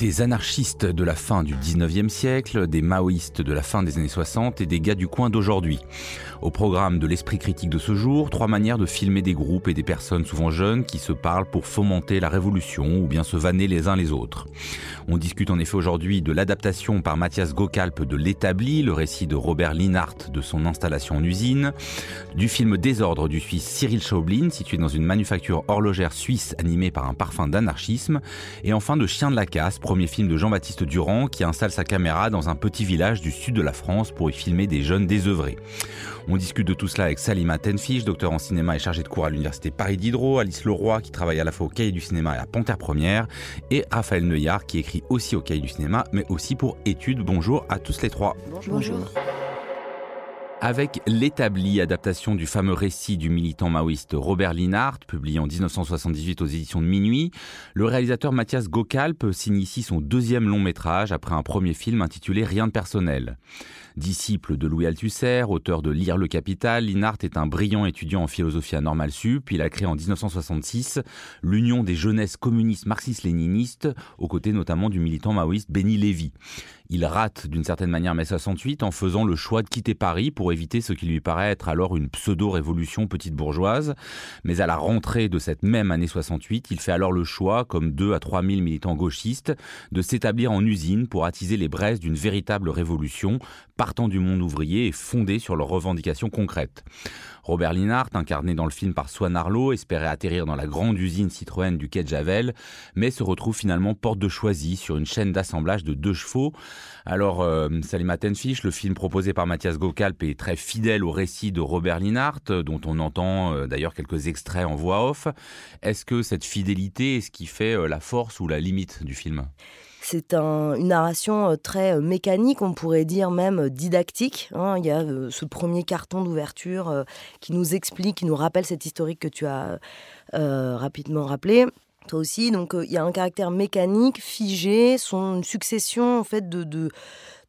Des anarchistes de la fin du 19e siècle, des maoïstes de la fin des années 60 et des gars du coin d'aujourd'hui. Au programme de l'esprit critique de ce jour, trois manières de filmer des groupes et des personnes souvent jeunes qui se parlent pour fomenter la révolution ou bien se vanner les uns les autres. On discute en effet aujourd'hui de l'adaptation par Mathias Gokalp de L'établi, le récit de Robert Linhart de son installation en usine, du film Désordre du Suisse Cyril Schaublin, situé dans une manufacture horlogère suisse animée par un parfum d'anarchisme, et enfin de Chien de la Casse, premier film de Jean-Baptiste Durand qui installe sa caméra dans un petit village du sud de la France pour y filmer des jeunes désœuvrés. On discute de tout cela avec Salima Tenfish, docteur en cinéma et chargé de cours à l'université Paris Diderot, Alice Leroy qui travaille à la fois au Cahier du cinéma et à Panthère Première, et Raphaël Neuillard qui écrit aussi au Cahier du cinéma mais aussi pour études. Bonjour à tous les trois. Bonjour. Avec l'établi adaptation du fameux récit du militant maoïste Robert Linhart, publié en 1978 aux éditions de Minuit, le réalisateur Mathias Gokalp signe ici son deuxième long métrage après un premier film intitulé Rien de personnel. Disciple de Louis Althusser, auteur de Lire le Capital, Linhart est un brillant étudiant en philosophie à Normal Sup. Il a créé en 1966 l'Union des jeunesses communistes marxistes-léninistes, aux côtés notamment du militant maoïste Benny Lévy. Il rate d'une certaine manière mai 68 en faisant le choix de quitter Paris pour éviter ce qui lui paraît être alors une pseudo-révolution petite bourgeoise. Mais à la rentrée de cette même année 68, il fait alors le choix, comme 2 à 3 000 militants gauchistes, de s'établir en usine pour attiser les braises d'une véritable révolution partant du monde ouvrier et fondée sur leurs revendications concrètes. Robert Linhart, incarné dans le film par Swan Arlo, espérait atterrir dans la grande usine Citroën du quai Javel, mais se retrouve finalement porte de Choisy sur une chaîne d'assemblage de deux chevaux. Alors, euh, Salima Tenfish, le film proposé par Mathias Gokalp est très fidèle au récit de Robert Linhart, dont on entend euh, d'ailleurs quelques extraits en voix off. Est-ce que cette fidélité est ce qui fait euh, la force ou la limite du film? C'est une narration très mécanique, on pourrait dire même didactique. Hein. Il y a ce premier carton d'ouverture qui nous explique, qui nous rappelle cette historique que tu as rapidement rappelé toi aussi. Donc il y a un caractère mécanique, figé, son une succession en fait de, de,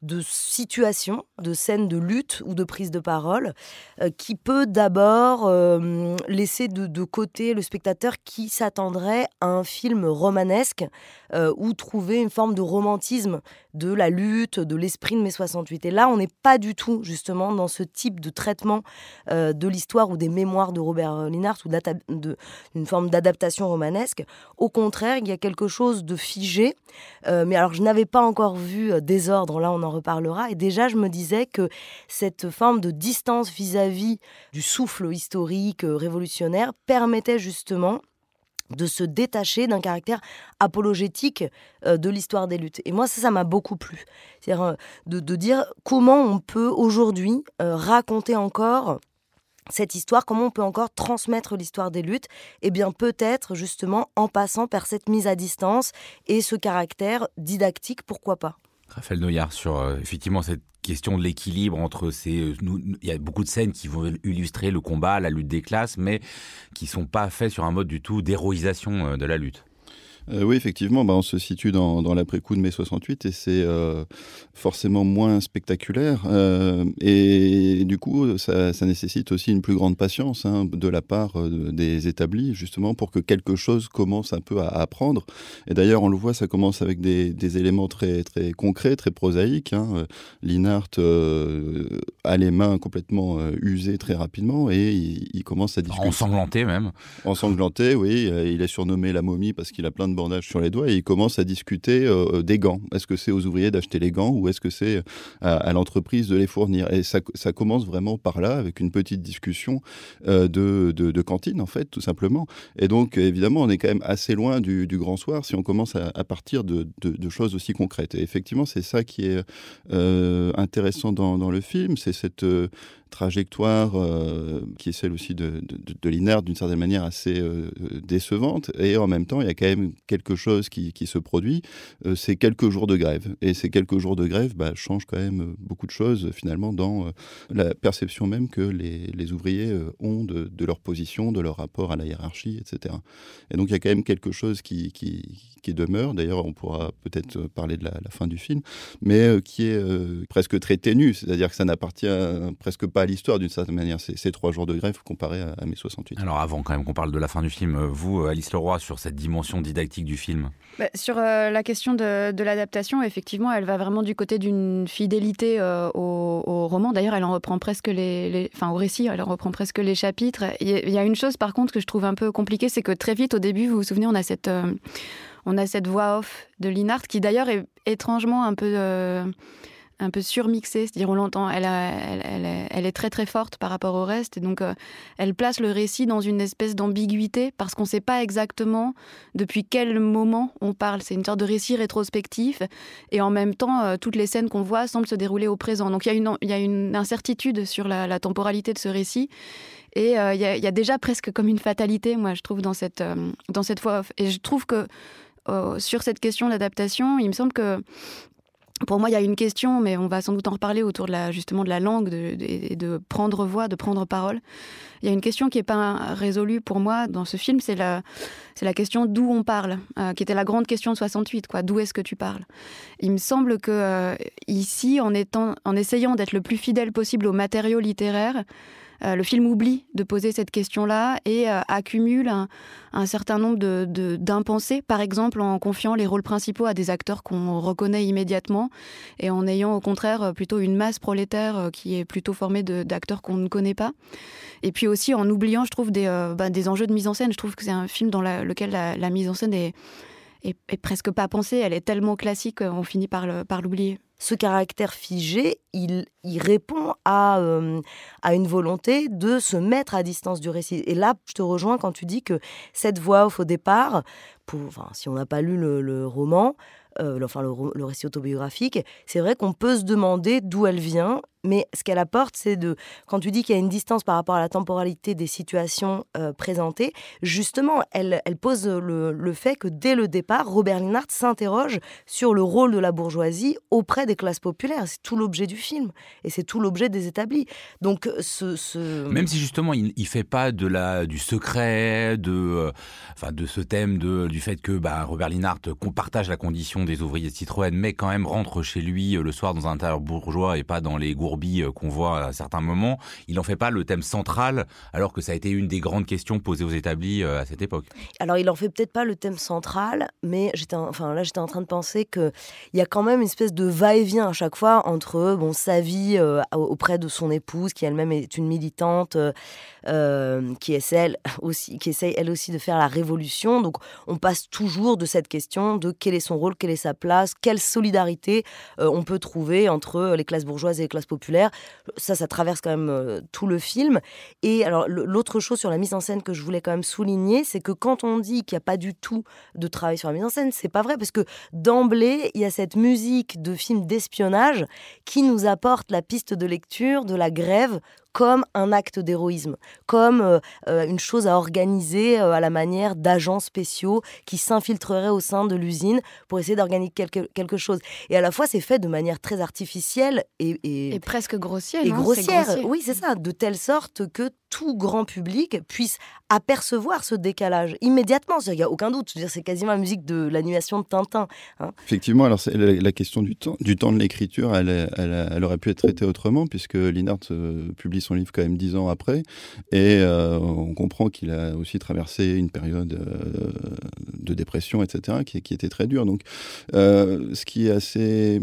de situations, de scènes de lutte ou de prise de parole, euh, qui peut d'abord euh, laisser de, côté le spectateur qui s'attendrait à un film romanesque euh, ou trouver une forme de romantisme de la lutte, de l'esprit de mai 68. Et là, on n'est pas du tout justement dans ce type de traitement de l'histoire ou des mémoires de Robert Linhart ou d'une forme d'adaptation romanesque. Au contraire, il y a quelque chose de figé. mais alors, je n'avais pas encore vu Désordre, là on en reparlera. Et déjà, je me disais que cette forme de distance vis-à-vis du souffle historique euh, révolutionnaire permettait justement de se détacher d'un caractère apologétique euh, de l'histoire des luttes. Et moi, ça, ça m'a beaucoup plu. C'est-à-dire euh, de, dire comment on peut aujourd'hui raconter encore cette histoire, comment on peut encore transmettre l'histoire des luttes Eh bien, peut-être justement en passant par cette mise à distance et ce caractère didactique, pourquoi pas Raphaël Noyard, sur euh, effectivement cette question de l'équilibre entre ces. Euh, il y a beaucoup de scènes qui vont illustrer le combat, la lutte des classes, mais qui sont pas faites sur un mode du tout d'héroïsation euh, de la lutte. Euh, oui, effectivement, bah, on se situe dans, dans l'après-coup de mai 68 et c'est euh, forcément moins spectaculaire. Euh, et du coup, ça, nécessite aussi une plus grande patience hein, de la part des établis, justement, pour que quelque chose commence un peu à apprendre. Et d'ailleurs, on le voit, ça commence avec des, des éléments très, très concrets, très prosaïques. Hein. Linhart a les mains complètement usées très rapidement et il, commence à discuter. Ensanglanté même. Ensanglanté, oui. Il est surnommé la momie parce qu'il a plein de bandage sur les doigts et il commence à discuter euh, des gants. Est-ce que c'est aux ouvriers d'acheter les gants ou est-ce que c'est euh, à, l'entreprise de les fournir? Et ça, ça, commence vraiment par là, avec une petite discussion euh, de, de, cantine, en fait, tout simplement. Et donc, évidemment, on est quand même assez loin du, grand soir si on commence à, partir de, choses aussi concrètes. Et effectivement, c'est ça qui est intéressant dans, le film, c'est cette trajectoire qui est celle aussi de, de, d'une certaine manière assez décevante. Et en même temps, il y a quand même quelque chose qui, se produit. c'est quelques jours de grève. Et ces quelques jours de grève bah, changent quand même beaucoup de choses finalement dans la perception même que les, ouvriers ont de, leur position, de leur rapport à la hiérarchie, etc. Et donc il y a quand même quelque chose qui, demeure. D'ailleurs, on pourra peut-être parler de la, fin du film, mais qui est presque très ténu. C'est-à-dire que ça n'appartient presque pas à l'histoire d'une certaine manière, ces, ces, trois jours de grève comparés à, mai 68. Alors avant quand même qu'on parle de la fin du film, vous, Alice Leroy, sur cette dimension didactique du film bah, Sur euh, la question de, de l'adaptation, effectivement, elle va vraiment du côté d'une fidélité euh, au, au, roman. D'ailleurs, elle en reprend presque les, les, Enfin, au récit, elle en reprend presque les chapitres. Il y a une chose, par contre, que je trouve un peu compliquée, c'est que très vite, au début, vous vous souvenez, on a cette... Euh, on a cette voix off de Linhart qui d'ailleurs est étrangement un peu euh, un peu surmixée, c'est-à-dire on l'entend, elle, est très très forte par rapport au reste, et donc euh, elle place le récit dans une espèce d'ambiguïté parce qu'on ne sait pas exactement depuis quel moment on parle. C'est une sorte de récit rétrospectif, et en même temps, euh, toutes les scènes qu'on voit semblent se dérouler au présent. Donc il y a une, incertitude sur la, temporalité de ce récit. Et euh, il, y a, déjà presque comme une fatalité, moi, je trouve, dans cette, euh, dans cette voix off. Et je trouve que euh, sur cette question d'adaptation, il me semble que pour moi, il y a une question, mais on va sans doute en reparler autour de la, justement de la langue, de, de, prendre voix, de prendre parole. Il y a une question qui n'est pas résolue pour moi dans ce film, c'est la, c'est la question d'où on parle, euh, qui était la grande question de 68, quoi. D'où est-ce que tu parles? Il me semble que euh, ici, en, étant, en essayant d'être le plus fidèle possible aux matériaux littéraires, le film oublie de poser cette question-là et euh, accumule un, certain nombre d'impensés, de, par exemple en confiant les rôles principaux à des acteurs qu'on reconnaît immédiatement et en ayant au contraire plutôt une masse prolétaire euh, qui est plutôt formée d'acteurs qu'on ne connaît pas. Et puis aussi en oubliant, je trouve, des, euh, bah, des enjeux de mise en scène. Je trouve que c'est un film dans lequel la, mise en scène est, est, est, presque pas pensée. Elle est tellement classique qu'on finit par l'oublier ce caractère figé, il, répond à, euh, à une volonté de se mettre à distance du récit. Et là, je te rejoins quand tu dis que cette voix off au départ, si on n'a pas lu le, roman, euh, enfin le, récit autobiographique, c'est vrai qu'on peut se demander d'où elle vient mais ce qu'elle apporte, c'est de, quand tu dis qu'il y a une distance par rapport à la temporalité des situations euh, présentées, justement, elle, pose le, fait que dès le départ, Robert Linhart s'interroge sur le rôle de la bourgeoisie auprès des classes populaires. C'est tout l'objet du film et c'est tout l'objet des établis. Donc, ce, même si justement il, il fait pas de la du secret, de, euh, enfin, de ce thème de, du fait que bah, Robert Linhart partage la condition des ouvriers de Citroën, mais quand même rentre chez lui euh, le soir dans un intérieur bourgeois et pas dans les gourds euh, qu'on voit à certains moments, il n'en fait pas le thème central, alors que ça a été une des grandes questions posées aux établis euh, à cette époque. Alors il en fait peut-être pas le thème central, mais j'étais, enfin là j'étais en train de penser que il y a quand même une espèce de va-et-vient à chaque fois entre bon sa vie euh, auprès de son épouse, qui elle-même est une militante, qui essaie aussi, qui essaye elle aussi de faire la révolution. Donc on passe toujours de cette question de quel est son rôle, quelle est sa place, quelle solidarité euh, on peut trouver entre les classes bourgeoises et les classes populaires. Ça, ça traverse quand même euh, tout le film. Et alors l'autre chose sur la mise en scène que je voulais quand même souligner, c'est que quand on dit qu'il n'y a pas du tout de travail sur la mise en scène, c'est pas vrai parce que d'emblée il y a cette musique de film d'espionnage qui nous apporte la piste de lecture de la grève comme un acte d'héroïsme, comme euh, euh, une chose à organiser euh, à la manière d'agents spéciaux qui s'infiltreraient au sein de l'usine pour essayer d'organiser quelque, quelque, chose. Et à la fois, c'est fait de manière très artificielle et, et, et presque grossière. Et grossière, oui, c'est ça, de telle sorte que tout grand public puisse apercevoir ce décalage immédiatement. Il n'y a aucun doute. C'est quasiment la musique de l'animation de Tintin. Hein. Effectivement, alors la, la, question du temps, du temps de l'écriture, elle, aurait pu être traitée autrement, puisque Linhart euh, publie son livre quand même dix ans après. Et euh, on comprend qu'il a aussi traversé une période euh, de dépression, etc., qui, qui, était très dure. Donc, ce qui est assez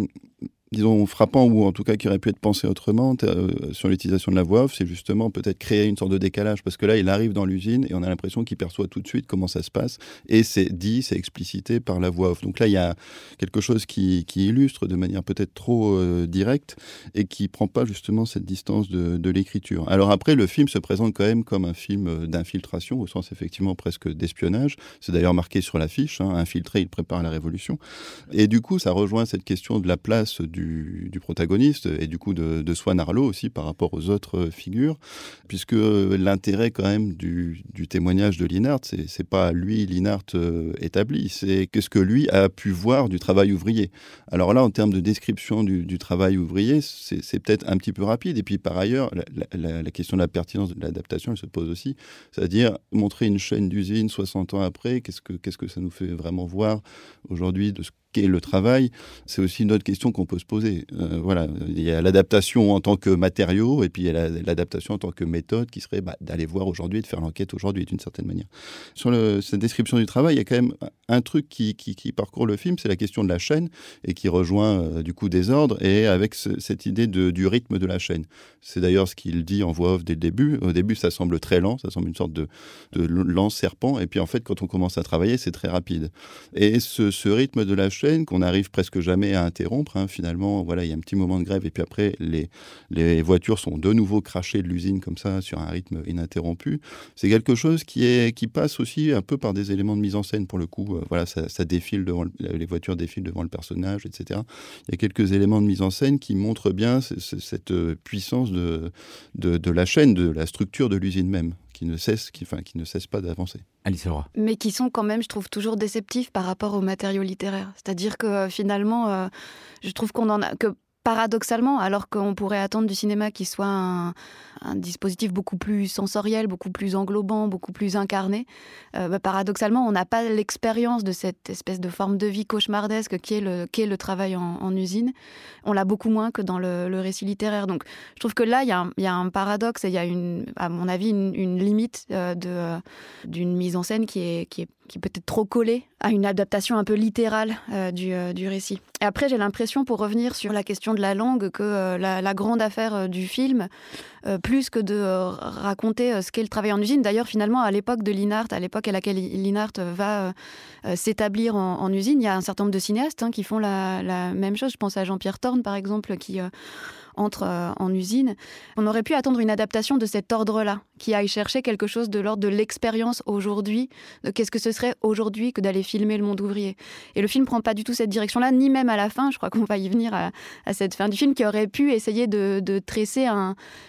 disons, frappant ou en tout cas qui aurait pu être pensé autrement euh, sur l'utilisation de la voix off, c'est justement peut-être créer une sorte de décalage parce que là, il arrive dans l'usine et on a l'impression qu'il perçoit tout de suite comment ça se passe et c'est dit, c'est explicité par la voix off. Donc là, il y a quelque chose qui, illustre de manière peut-être trop euh, directe et qui prend pas justement cette distance de, de l'écriture. Alors après, le film se présente quand même comme un film euh, d'infiltration au sens effectivement presque d'espionnage. C'est d'ailleurs marqué sur l'affiche, hein, infiltré, il prépare la révolution. Et du coup, ça rejoint cette question de la place du du, protagoniste et du coup de, de Swan Arlo aussi par rapport aux autres figures, puisque l'intérêt quand même du, témoignage de Linhart, c'est pas lui, Linhart, euh, établi, c'est qu'est-ce que lui a pu voir du travail ouvrier. Alors là, en termes de description du, travail ouvrier, c'est peut-être un petit peu rapide. Et puis par ailleurs, la, question de la pertinence de l'adaptation, se pose aussi. C'est-à-dire montrer une chaîne d'usine 60 ans après, qu'est-ce que, qu'est-ce que ça nous fait vraiment voir aujourd'hui de ce qu'est le travail, c'est aussi une autre question qu'on peut se poser. Euh, voilà, il y a l'adaptation en tant que matériau et puis il y a l'adaptation en tant que méthode qui serait bah, d'aller voir aujourd'hui, de faire l'enquête aujourd'hui d'une certaine manière. Sur cette description du travail, il y a quand même un truc qui, parcourt le film, c'est la question de la chaîne et qui rejoint euh, du coup des ordres et avec cette idée du rythme de la chaîne. C'est d'ailleurs ce qu'il dit en voix off dès le début. Au début, ça semble très lent, ça semble une sorte de, de lent serpent et puis en fait, quand on commence à travailler, c'est très rapide. Et ce, ce rythme de la chaîne qu'on arrive presque jamais à interrompre. Hein. Finalement, voilà, il y a un petit moment de grève et puis après, les, les voitures sont de nouveau crachées de l'usine comme ça sur un rythme ininterrompu. C'est quelque chose qui, est, qui passe aussi un peu par des éléments de mise en scène pour le coup. Euh, voilà, ça, défile devant les voitures défilent devant le personnage, etc. Il y a quelques éléments de mise en scène qui montrent bien cette puissance de, de, de la chaîne, de la structure de l'usine même qui ne cesse, qui, enfin, qui ne cesse pas d'avancer. Alice Leroy. Mais qui sont quand même, je trouve, toujours déceptifs par rapport aux matériaux littéraires. C'est-à-dire que euh, finalement, euh, je trouve qu'on en a que paradoxalement, alors qu'on pourrait attendre du cinéma qu'il soit un, dispositif beaucoup plus sensoriel, beaucoup plus englobant, beaucoup plus incarné, euh, bah, paradoxalement, on n'a pas l'expérience de cette espèce de forme de vie cauchemardesque qui est le, est le travail en, usine. On l'a beaucoup moins que dans le, récit littéraire. Donc je trouve que là, il y, a un paradoxe et il y a, à mon avis, une, limite euh, de, d'une mise en scène qui est qui peut être trop collé à une adaptation un peu littérale euh, du, euh, du, récit. Et après, j'ai l'impression, pour revenir sur la question de la langue, que euh, la, grande affaire du film, plus que de raconter ce qu'est le travail en usine, d'ailleurs, finalement, à l'époque de Linhart, à l'époque à laquelle Linhart va s'établir en, usine, il y a un certain nombre de cinéastes hein, qui font la, la, même chose. Je pense à Jean-Pierre Thorne, par exemple, qui entre en usine. On aurait pu attendre une adaptation de cet ordre-là, qui aille chercher quelque chose de l'ordre de l'expérience aujourd'hui, de qu'est-ce que ce serait aujourd'hui que d'aller filmer le monde ouvrier. Et le film prend pas du tout cette direction-là, ni même à la fin, je crois qu'on va y venir à, cette fin du film, qui aurait pu essayer de, tresser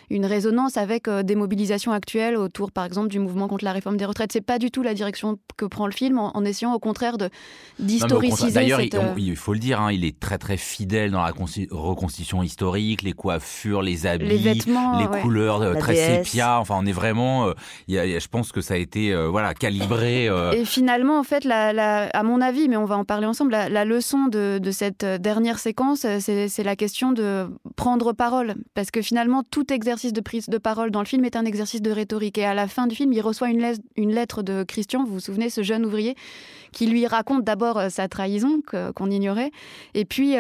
une résonance avec euh, des mobilisations actuelles autour, par exemple, du mouvement contre la réforme des retraites. C'est pas du tout la direction que prend le film, en, essayant au contraire de d'historiciser. D'ailleurs, euh, il, faut le dire, hein, il est très très fidèle dans la reconstitution historique, les coiffures, les habits, les, couleurs euh, très sépia. Enfin, on est vraiment. Euh, je pense que ça a été euh, voilà calibré. Et finalement, en fait, à mon avis, mais on va en parler ensemble, la, leçon de, cette dernière séquence, c'est la question de prendre parole, parce que finalement, tout exercice de prise de parole dans le film est un exercice de rhétorique. Et à la fin du film, il reçoit une lettre de Christian. Vous vous souvenez, ce jeune ouvrier qui lui raconte d'abord sa trahison qu'on ignorait, et puis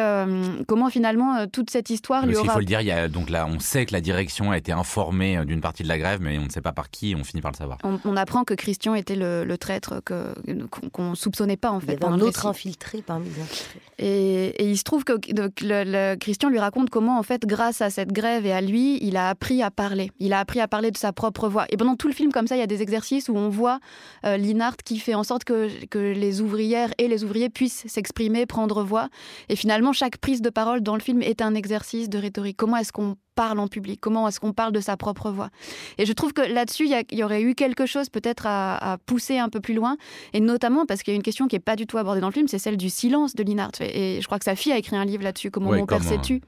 comment finalement toute cette histoire lui aura dire, il y a, donc là, on sait que la direction a été informée euh, d'une partie de la grève, mais on ne sait pas par qui, on finit par le savoir. On, apprend que Christian était le, traître qu'on ne soupçonnait pas, en fait. Il y avait un autre infiltré parmi les infiltrés. Et, il se trouve que le, Christian lui raconte comment, en fait, grâce à cette grève et à lui, il a appris à parler. Il a appris à parler de sa propre voix. Et pendant tout le film, comme ça, il y a des exercices où on voit euh, Linhart qui fait en sorte que, que les ouvrières et les ouvriers puissent s'exprimer, prendre voix. Et finalement, chaque prise de parole dans le film est un exercice de rhétorique. Comment est-ce qu'on parle en public Comment est-ce qu'on parle de sa propre voix Et je trouve que là-dessus, il y, aurait eu quelque chose peut-être à, pousser un peu plus loin, et notamment parce qu'il y a une question qui n'est pas du tout abordée dans le film, c'est celle du silence de Linhart. Et je crois que sa fille a écrit un livre là-dessus, Comment mon père s'est tu.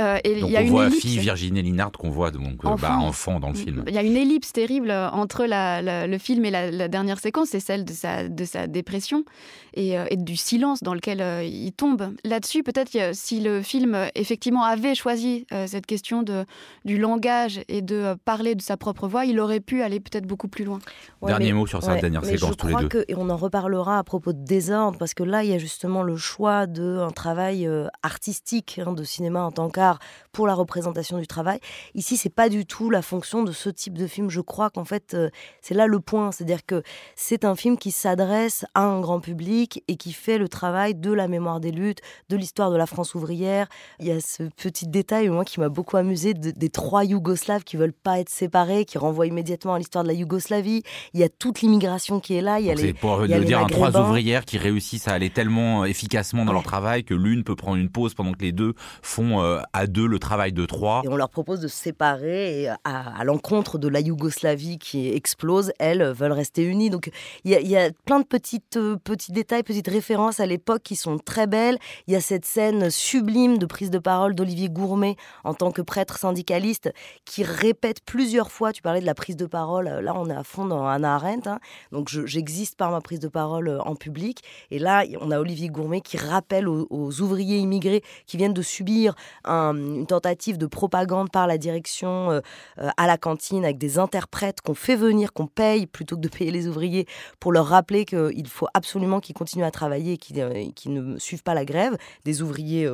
Euh, et il y a on une voit ellipse, fille Virginie Linhart qu'on voit donc euh, bah, enfant. dans le film. Il y a une ellipse terrible entre le film et la, dernière séquence, c'est celle de sa, de sa dépression et, euh, du silence dans lequel il tombe. Là-dessus, peut-être si le film effectivement avait choisi cette question de, du langage et de euh, parler de sa propre voix, il aurait pu aller peut-être beaucoup plus loin. Dernier mot sur cette dernière séquence, tous les deux. Que, et on en reparlera à propos de désordre, parce que là, il y a justement le choix d'un travail euh, artistique, hein, de cinéma en tant qu'art, pour la représentation du travail. Ici, c'est pas du tout la fonction de ce type de film. Je crois qu'en fait, euh, c'est là le point. C'est-à-dire que c'est un film qui s'adresse à un grand public et qui fait le travail de la mémoire des luttes, de l'histoire de la France ouvrière. Il y a ce petit détail, moi, qui m'a beaucoup amusé amusé des trois Yougoslaves qui veulent pas être séparés, qui renvoient immédiatement à l'histoire de la Yougoslavie. Il y a toute l'immigration qui est là. Il y a c'est pour le dire, trois ouvrières qui réussissent à aller tellement efficacement dans leur travail que l'une peut prendre une pause pendant que les deux font euh, à deux le travail de trois. Et on leur propose de se séparer et à, l'encontre de la Yougoslavie qui explose, elles veulent rester unies. Donc il y a, plein de petites, euh, petits détails, petites références à l'époque qui sont très belles. Il y a cette scène sublime de prise de parole d'Olivier Gourmet en tant que prêtre syndicaliste qui répète plusieurs fois, tu parlais de la prise de parole, là on est à fond dans Anna Arendt, hein. donc j'existe par ma prise de parole euh, en public. Et là on a Olivier Gourmet qui rappelle aux, ouvriers immigrés qui viennent de subir une tentative de propagande par la direction euh, euh, à la cantine avec des interprètes qu'on fait venir, qu'on paye plutôt que de payer les ouvriers pour leur rappeler qu'il faut absolument qu'ils continuent à travailler et qu'ils ne suivent pas la grève des ouvriers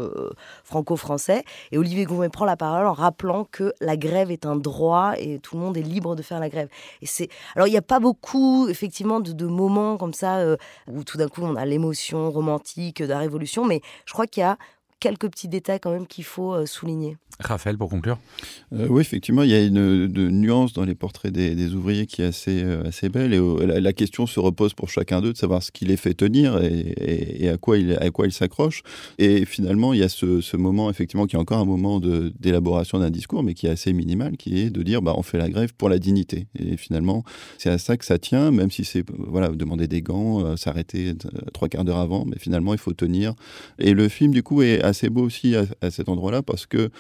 franco-français. Et Olivier Gourmet prend la parole en rappelant que la grève est un droit et tout le monde est libre de faire la grève. Et c'est alors il n'y a pas beaucoup effectivement de, moments comme ça euh, où tout d'un coup on a l'émotion romantique de la révolution, mais je crois qu'il y a quelques petits détails quand même qu'il faut euh, souligner. Raphaël, pour conclure euh, Oui, effectivement, il y a une, nuance dans les portraits des, ouvriers qui est assez, euh, assez belle. Et la, question se repose pour chacun d'eux de savoir ce qui les fait tenir et, à quoi ils il s'accrochent. Et finalement, il y a ce, moment, effectivement, qui est encore un moment d'élaboration d'un discours, mais qui est assez minimal, qui est de dire bah, on fait la grève pour la dignité. Et finalement, c'est à ça que ça tient, même si c'est voilà, demander des gants, s'arrêter trois quarts d'heure avant, mais finalement, il faut tenir. Et le film, du coup, est assez beau aussi à, à cet endroit-là parce que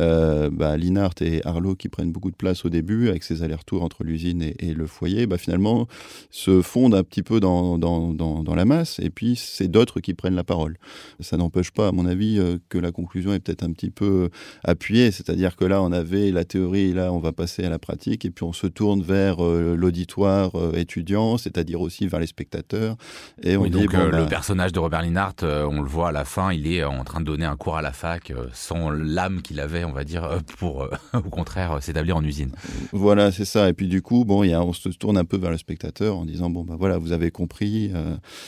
euh, bah, Linhart et Arlo, qui prennent beaucoup de place au début, avec ces allers-retours entre l'usine et, le foyer, bah, finalement se fondent un petit peu dans, dans, dans, la masse, et puis c'est d'autres qui prennent la parole. Ça n'empêche pas, à mon avis, euh, que la conclusion est peut-être un petit peu appuyée, c'est-à-dire que là, on avait la théorie, là, on va passer à la pratique, et puis on se tourne vers euh, l'auditoire étudiant, c'est-à-dire aussi vers les spectateurs. Et on donc le bah personnage de Robert Linhart, on le voit à la fin, il est en train de donner un cours à la fac sans l'âme qu'il avait on va dire, euh, pour euh, au contraire euh, s'établir en usine. Voilà, c'est ça. Et puis du coup, bon, y a, on se tourne un peu vers le spectateur en disant, bon, bah voilà, vous avez compris.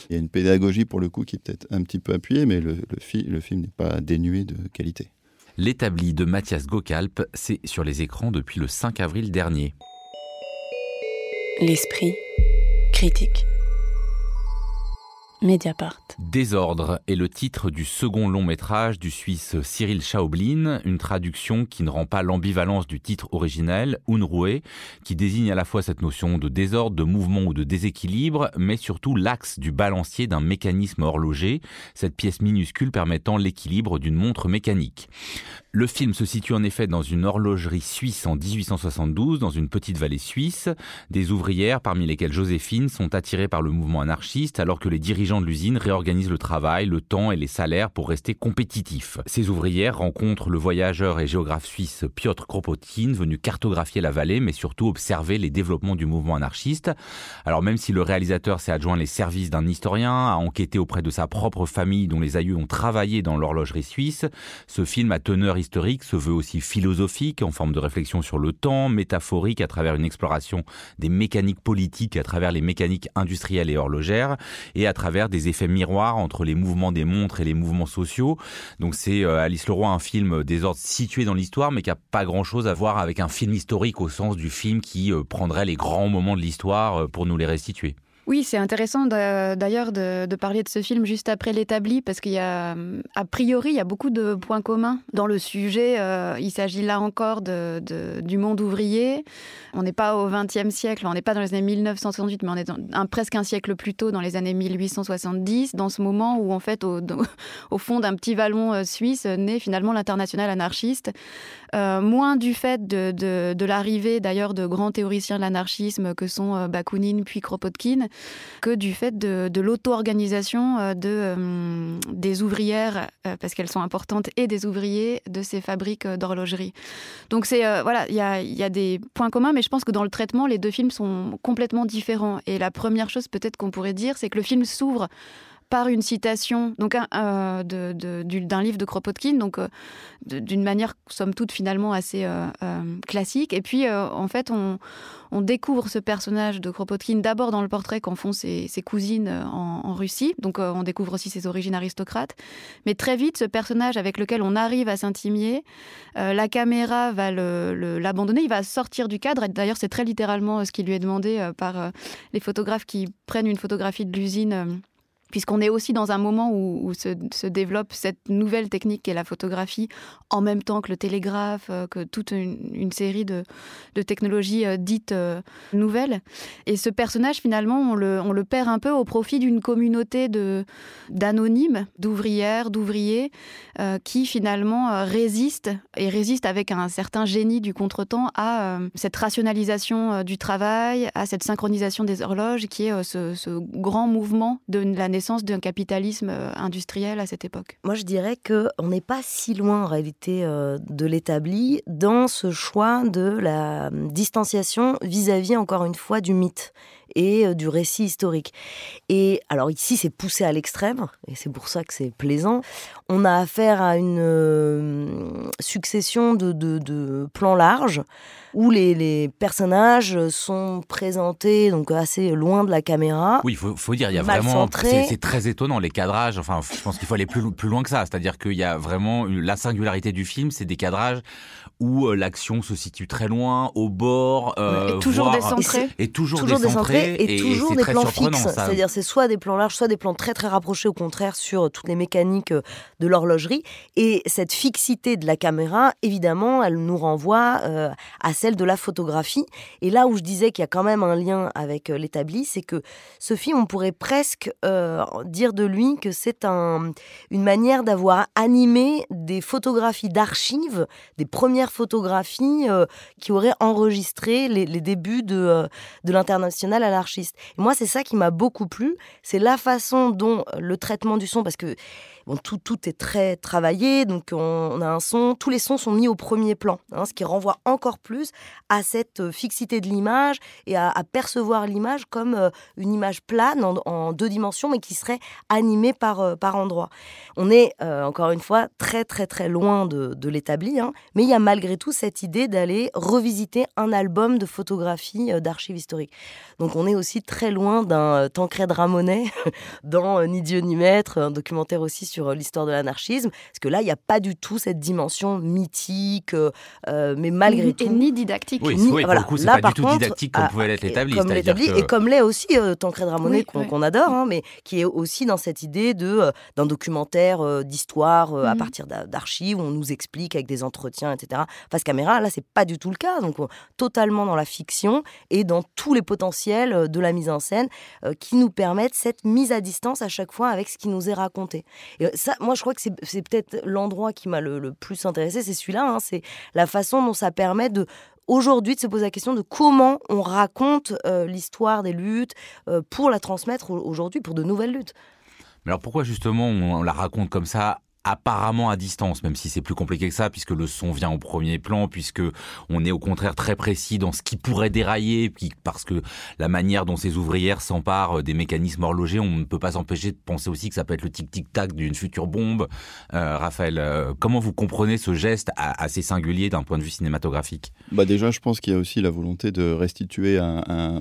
Il y a une pédagogie pour le coup qui est peut-être un petit peu appuyée, mais le, le film n'est pas dénué de qualité. L'établi de Mathias Gokalp, c'est sur les écrans depuis le 5 avril dernier. L'esprit critique. Désordre est le titre du second long métrage du Suisse Cyril Schaoblin, une traduction qui ne rend pas l'ambivalence du titre originel, Unruhe, qui désigne à la fois cette notion de désordre, de mouvement ou de déséquilibre, mais surtout l'axe du balancier d'un mécanisme horloger, cette pièce minuscule permettant l'équilibre d'une montre mécanique. Le film se situe en effet dans une horlogerie suisse en 1872, dans une petite vallée suisse. Des ouvrières, parmi lesquelles Joséphine, sont attirées par le mouvement anarchiste, alors que les dirigeants de l'usine réorganisent le travail, le temps et les salaires pour rester compétitifs. Ces ouvrières rencontrent le voyageur et géographe suisse Piotr Kropotkin, venu cartographier la vallée, mais surtout observer les développements du mouvement anarchiste. Alors même si le réalisateur s'est adjoint les services d'un historien, a enquêté auprès de sa propre famille dont les aïeux ont travaillé dans l'horlogerie suisse, ce film a teneur historique se veut aussi philosophique, en forme de réflexion sur le temps, métaphorique à travers une exploration des mécaniques politiques à travers les mécaniques industrielles et horlogères, et à travers des effets miroirs entre les mouvements des montres et les mouvements sociaux. Donc c'est euh, Alice Leroy, un film des ordres situé dans l'histoire, mais qui a pas grand-chose à voir avec un film historique au sens du film qui euh, prendrait les grands moments de l'histoire euh, pour nous les restituer. Oui, c'est intéressant d'ailleurs de, parler de ce film juste après l'établi, parce qu'il y a, a priori, il y a beaucoup de points communs dans le sujet. Euh, il s'agit là encore de, du monde ouvrier. On n'est pas au XXe siècle, on n'est pas dans les années 1968, mais on est un, presque un siècle plus tôt, dans les années 1870, dans ce moment où, en fait, au, fond d'un petit vallon euh, suisse, naît finalement l'international anarchiste. Euh, moins du fait de, l'arrivée d'ailleurs de grands théoriciens de l'anarchisme que sont Bakounine puis Kropotkin, que du fait de, l'auto-organisation euh, de, euh, des ouvrières, euh, parce qu'elles sont importantes, et des ouvriers de ces fabriques d'horlogerie. Donc c'est voilà, il y a, des points communs, mais je pense que dans le traitement, les deux films sont complètement différents. Et la première chose peut-être qu'on pourrait dire, c'est que le film s'ouvre par une citation donc d'un livre de Kropotkin, donc d'une manière somme toute finalement assez classique. Et puis en fait on, découvre ce personnage de Kropotkin d'abord dans le portrait qu'en font ses, cousines euh, en, Russie, donc euh, on découvre aussi ses origines aristocrates. Mais très vite, ce personnage avec lequel on arrive à s'intimier, euh, la caméra va l'abandonner, il va sortir du cadre. D'ailleurs, c'est très littéralement ce qui lui est demandé par les photographes qui prennent une photographie de l'usine puisqu'on est aussi dans un moment où, se, développe cette nouvelle technique qui est la photographie, en même temps que le télégraphe, euh, que toute une, série de, technologies euh, dites euh, nouvelles. Et ce personnage, finalement, on le, perd un peu au profit d'une communauté d'anonymes, d'ouvrières, d'ouvriers, qui finalement résistent, et résistent avec un certain génie du contretemps à cette rationalisation du travail, à cette synchronisation des horloges, qui est ce, grand mouvement de la d'un capitalisme euh, industriel à cette époque Moi, je dirais qu'on n'est pas si loin en réalité euh, de l'établi dans ce choix de la euh, distanciation vis-à-vis, encore une fois, du mythe et du récit historique. Et alors ici, c'est poussé à l'extrême, et c'est pour ça que c'est plaisant. On a affaire à une succession de plans larges où les, personnages sont présentés donc assez loin de la caméra. Oui, il faut, dire, il y a vraiment, c'est très étonnant les cadrages. Enfin, je pense qu'il faut aller plus, plus loin que ça. C'est-à-dire qu'il y a vraiment la singularité du film, c'est des cadrages où euh, l'action se situe très loin, au bord, euh, et toujours décentré, et, toujours, décentré, et, toujours des plans fixes. C'est-à-dire, c'est soit des plans larges, soit des plans très très rapprochés, au contraire, sur toutes les mécaniques euh, de l'horlogerie. Et cette fixité de la caméra, évidemment, elle nous renvoie à cette de la photographie. Et là où je disais qu'il y a quand même un lien avec euh, l'établi, c'est que ce film, on pourrait presque euh, dire de lui que c'est un, une manière d'avoir animé des photographies d'archives, des premières photographies euh, qui auraient enregistré les, débuts de, de l'international anarchiste. Et moi, c'est ça qui m'a beaucoup plu, c'est la façon dont le traitement du son, parce que tout, tout est très travaillé, donc on, a un son, tous les sons sont mis au premier plan, hein, ce qui renvoie encore plus à cette euh, fixité de l'image et à, percevoir l'image comme euh, une image plane en, deux dimensions, mais qui serait animée par, euh, par endroits. On est, encore une fois, très très très loin de, de l'établi, hein, mais il y a malgré tout cette idée d'aller revisiter un album de photographie d'archives historiques. Donc on est aussi très loin d'un Tancred Ramonet dans Ni Dieu ni Maître, un documentaire aussi sur sur euh, l'histoire de l'anarchisme, parce que là, il n'y a pas du tout cette dimension mythique, euh, euh, mais malgré tout... Et ni didactique. Oui, pour le coup, c'est pas du tout didactique comme pouvait l'être l'établi. Comme l'établi, et comme l'est aussi Tancred Ramonet, qu'on adore, hein, mais qui est aussi dans cette idée de d'un documentaire d'histoire à mhm. partir d'archives, où on nous explique avec des entretiens, etc. Face caméra, là, c'est pas du tout le cas. Donc, totalement dans la fiction et dans tous les potentiels de la mise en scène qui nous permettent cette mise à distance à chaque fois avec ce qui nous est raconté. Et moi, je crois que c'est peut-être l'endroit qui m'a le, plus intéressé, c'est celui-là. Hein, c'est la façon dont ça permet de aujourd'hui de se poser la question de comment on raconte euh, l'histoire des luttes euh, pour la transmettre aujourd'hui pour de nouvelles luttes. Mais alors pourquoi justement on la raconte comme ça apparemment à distance, même si c'est plus compliqué que ça, puisque le son vient au premier plan, puisque on est au contraire très précis dans ce qui pourrait dérailler, parce que la manière dont ces ouvrières s'emparent des mécanismes horlogers, on ne peut pas s'empêcher de penser aussi que ça peut être le tic-tic-tac d'une future bombe. Euh, Raphaël, euh, comment vous comprenez ce geste assez singulier d'un point de vue cinématographique? Bah Déjà, je pense qu'il y a aussi la volonté de restituer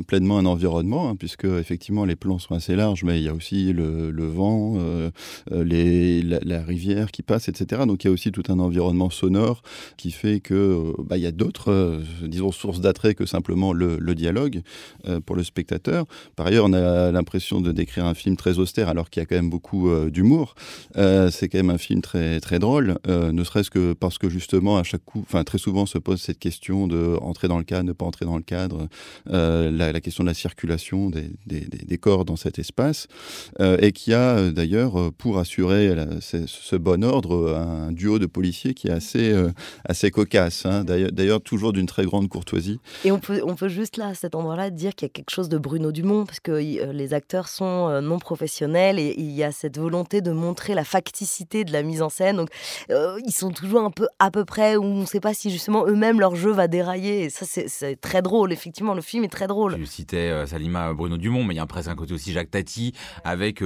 pleinement un environnement, hein, puisque effectivement les plans sont assez larges, mais il y a aussi le, vent, euh, la rivière, qui passe, etc. Donc il y a aussi tout un environnement sonore qui fait que euh, bah, il y a d'autres, euh, disons, sources d'attrait que simplement le, dialogue euh, pour le spectateur. Par ailleurs, on a l'impression de décrire un film très austère alors qu'il y a quand même beaucoup d'humour. c'est quand même un film très très drôle, ne serait-ce que parce que justement à chaque coup, enfin très souvent se pose cette question de entrer dans le cadre, ne pas entrer dans le cadre, la, question de la circulation des, corps dans cet espace, et qui a d'ailleurs pour assurer ce ce bon ordre un duo de policiers qui est assez, assez cocasse, hein. d'ailleurs toujours d'une très grande courtoisie. Et on peut, on peut juste là, à cet endroit-là, dire qu'il y a quelque chose de Bruno Dumont, parce que les acteurs sont non professionnels et il y a cette volonté de montrer la facticité de la mise en scène. Donc, ils sont toujours un peu à peu près, où on ne sait pas si justement eux-mêmes leur jeu va dérailler. Et ça, c'est très drôle. Effectivement, le film est très drôle. Je citais Salima Bruno Dumont, mais il y a presque un côté aussi Jacques Tati, avec